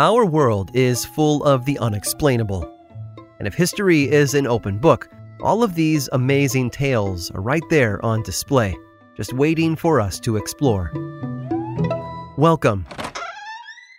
Our world is full of the unexplainable. And if history is an open book, all of these amazing tales are right there on display just waiting for us to explore. Welcome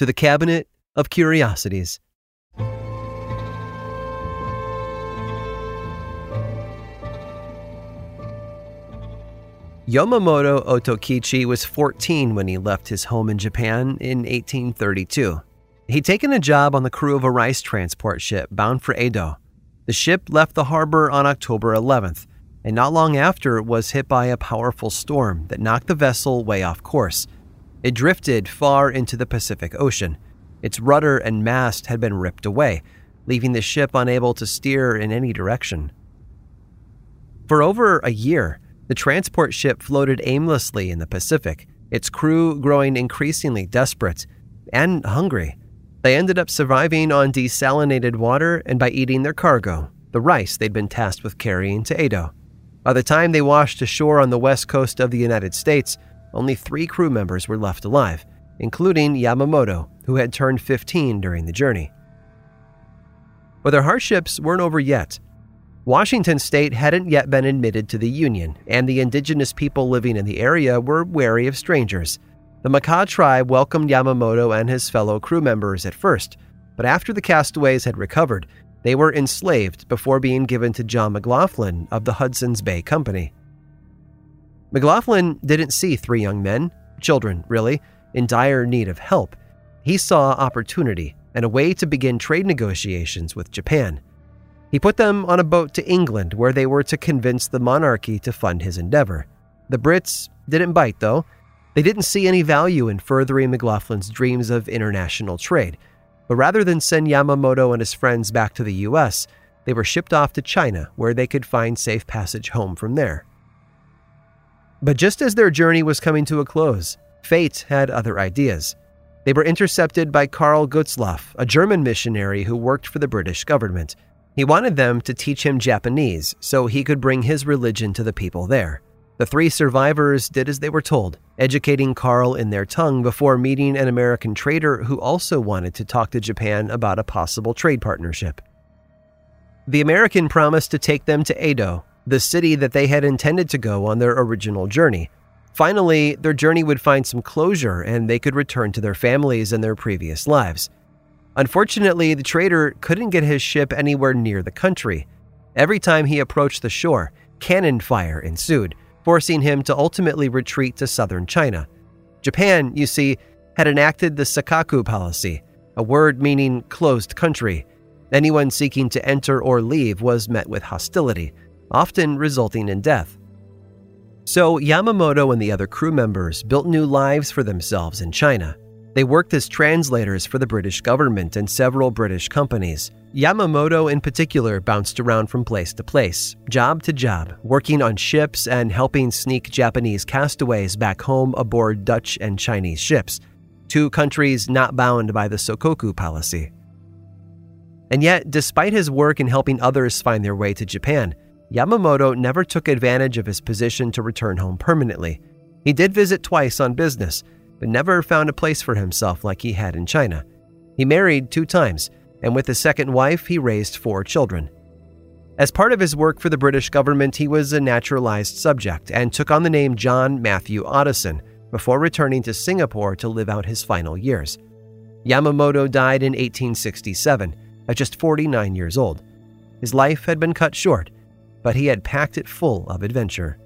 to the Cabinet of Curiosities. Yamamoto Otokichi was 14 when he left his home in Japan in 1832. He'd taken a job on the crew of a rice transport ship bound for Edo. The ship left the harbor on October 11th, and not long after was hit by a powerful storm that knocked the vessel way off course. It drifted far into the Pacific Ocean. Its rudder and mast had been ripped away, leaving the ship unable to steer in any direction. For over a year, the transport ship floated aimlessly in the Pacific, its crew growing increasingly desperate and hungry. They ended up surviving on desalinated water and by eating their cargo, the rice they'd been tasked with carrying to Edo. By the time they washed ashore on the west coast of the United States, only three crew members were left alive, including Yamamoto, who had turned 15 during the journey. But their hardships weren't over yet. Washington state hadn't yet been admitted to the Union, and the indigenous people living in the area were wary of strangers. The Makah tribe welcomed Yamamoto and his fellow crew members at first, but after the castaways had recovered, they were enslaved before being given to John McLoughlin of the Hudson's Bay Company. McLoughlin didn't see three young men, children really, in dire need of help. He saw opportunity and a way to begin trade negotiations with Japan. He put them on a boat to England where they were to convince the monarchy to fund his endeavor. The Brits didn't bite, though. They didn't see any value in furthering McLoughlin's dreams of international trade. But rather than send Yamamoto and his friends back to the US, they were shipped off to China, where they could find safe passage home from there. But just as their journey was coming to a close, fate had other ideas. They were intercepted by Karl Gutzlaff, a German missionary who worked for the British government. He wanted them to teach him Japanese so he could bring his religion to the people there. The three survivors did as they were told, educating Karl in their tongue before meeting an American trader who also wanted to talk to Japan about a possible trade partnership. The American promised to take them to Edo, the city that they had intended to go on their original journey. Finally, their journey would find some closure and they could return to their families and their previous lives. Unfortunately, the trader couldn't get his ship anywhere near the country. Every time he approached the shore, cannon fire ensued forcing him to ultimately retreat to southern China. Japan, you see, had enacted the Sakoku policy, a word meaning closed country. Anyone seeking to enter or leave was met with hostility, often resulting in death. So Yamamoto and the other crew members built new lives for themselves in China. They worked as translators for the British government and several British companies. Yamamoto, in particular, bounced around from place to place, job to job, working on ships and helping sneak Japanese castaways back home aboard Dutch and Chinese ships, two countries not bound by the Sakoku policy. And yet, despite his work in helping others find their way to Japan, Yamamoto never took advantage of his position to return home permanently. He did visit twice on business, but never found a place for himself like he had in China. He married two times, and with his second wife, he raised four children. As part of his work for the British government, he was a naturalized subject and took on the name John Matthew Ottoson before returning to Singapore to live out his final years. Yamamoto died in 1867 at just 49 years old. His life had been cut short, but he had packed it full of adventure.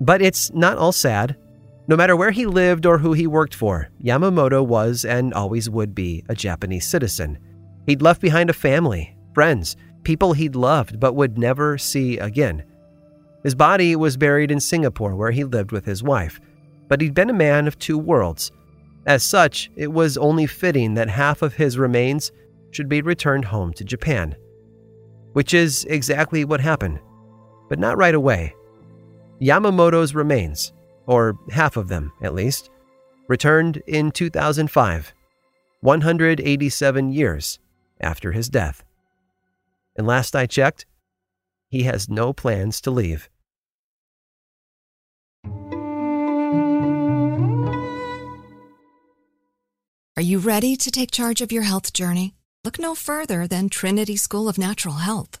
But it's not all sad. No matter where he lived or who he worked for, Yamamoto was and always would be a Japanese citizen. He'd left behind a family, friends, people he'd loved but would never see again. His body was buried in Singapore, where he lived with his wife, but he'd been a man of two worlds. As such, it was only fitting that half of his remains should be returned home to Japan. Which is exactly what happened, but not right away. Yamamoto's remains, or half of them at least, returned in 2005, 187 years after his death. And last I checked, he has no plans to leave. Are you ready to take charge of your health journey? Look no further than Trinity School of Natural Health.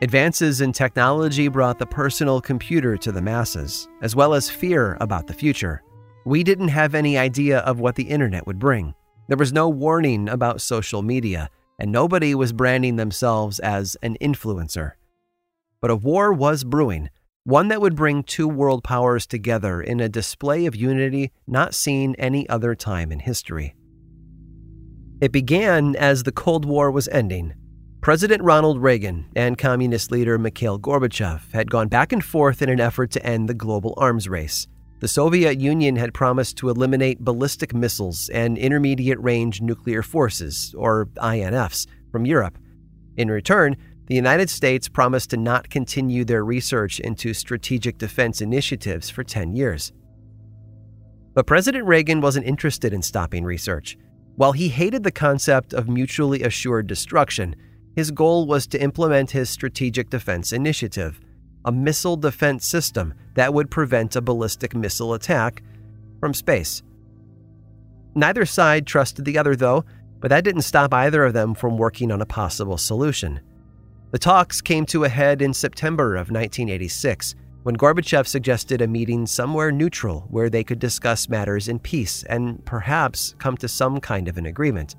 Advances in technology brought the personal computer to the masses, as well as fear about the future. We didn't have any idea of what the internet would bring. There was no warning about social media, and nobody was branding themselves as an influencer. But a war was brewing, one that would bring two world powers together in a display of unity not seen any other time in history. It began as the Cold War was ending. President Ronald Reagan and Communist leader Mikhail Gorbachev had gone back and forth in an effort to end the global arms race. The Soviet Union had promised to eliminate ballistic missiles and intermediate range nuclear forces, or INFs, from Europe. In return, the United States promised to not continue their research into strategic defense initiatives for 10 years. But President Reagan wasn't interested in stopping research. While he hated the concept of mutually assured destruction, his goal was to implement his Strategic Defense Initiative, a missile defense system that would prevent a ballistic missile attack from space. Neither side trusted the other, though, but that didn't stop either of them from working on a possible solution. The talks came to a head in September of 1986 when Gorbachev suggested a meeting somewhere neutral where they could discuss matters in peace and perhaps come to some kind of an agreement.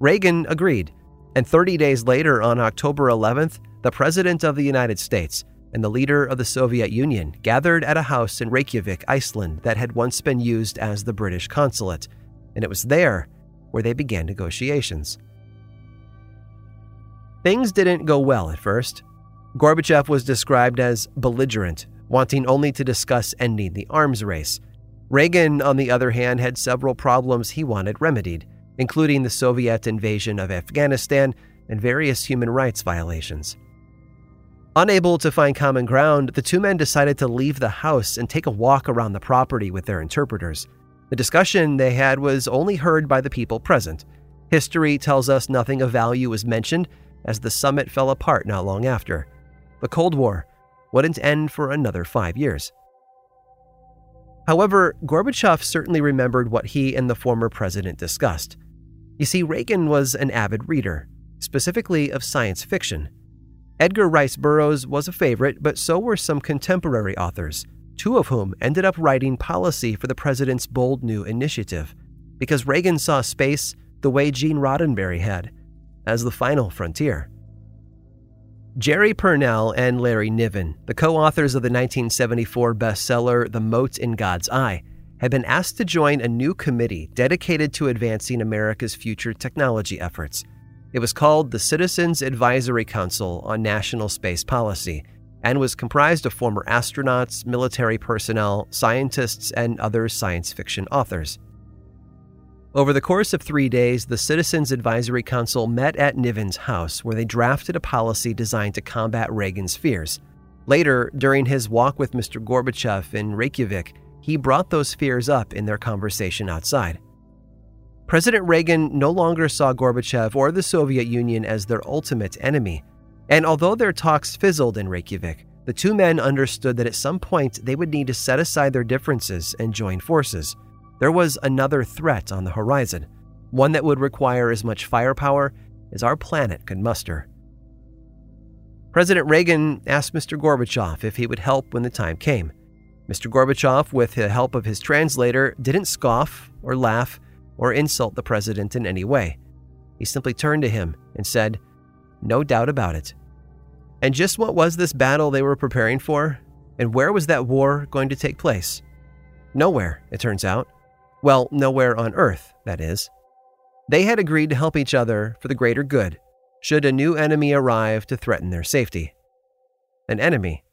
Reagan agreed, and 30 days later, on October 11th, the President of the United States and the leader of the Soviet Union gathered at a house in Reykjavik, Iceland, that had once been used as the British consulate, and it was there where they began negotiations. Things didn't go well at first. Gorbachev was described as belligerent, wanting only to discuss ending the arms race. Reagan, on the other hand, had several problems he wanted remedied, including the Soviet invasion of Afghanistan and various human rights violations. Unable to find common ground, the two men decided to leave the house and take a walk around the property with their interpreters. The discussion they had was only heard by the people present. History tells us nothing of value was mentioned, as the summit fell apart not long after. The Cold War wouldn't end for another five years. However, Gorbachev certainly remembered what he and the former president discussed. You see, Reagan was an avid reader, specifically of science fiction. Edgar Rice Burroughs was a favorite, but so were some contemporary authors, two of whom ended up writing policy for the president's bold new initiative, because Reagan saw space the way Gene Roddenberry had, as the final frontier. Jerry Pournelle and Larry Niven, the co authors of the 1974 bestseller The Mote in God's Eye, had been asked to join a new committee dedicated to advancing America's future technology efforts. It was called the Citizens Advisory Council on National Space Policy and was comprised of former astronauts, military personnel, scientists, and other science fiction authors. Over the course of three days, the Citizens Advisory Council met at Niven's house where they drafted a policy designed to combat Reagan's fears. Later, during his walk with Mr. Gorbachev in Reykjavik, he brought those fears up in their conversation outside. President Reagan no longer saw Gorbachev or the Soviet Union as their ultimate enemy. And although their talks fizzled in Reykjavik, the two men understood that at some point they would need to set aside their differences and join forces. There was another threat on the horizon, one that would require as much firepower as our planet could muster. President Reagan asked Mr. Gorbachev if he would help when the time came. Mr. Gorbachev, with the help of his translator, didn't scoff or laugh or insult the president in any way. He simply turned to him and said, No doubt about it. And just what was this battle they were preparing for? And where was that war going to take place? Nowhere, it turns out. Well, nowhere on Earth, that is. They had agreed to help each other for the greater good, should a new enemy arrive to threaten their safety. An enemy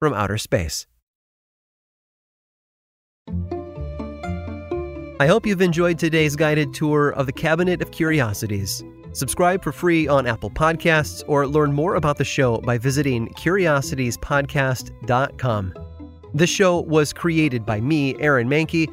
from outer space. I hope you've enjoyed today's guided tour of the Cabinet of Curiosities. Subscribe for free on Apple Podcasts or learn more about the show by visiting curiositiespodcast.com. This show was created by me, Aaron Mahnke,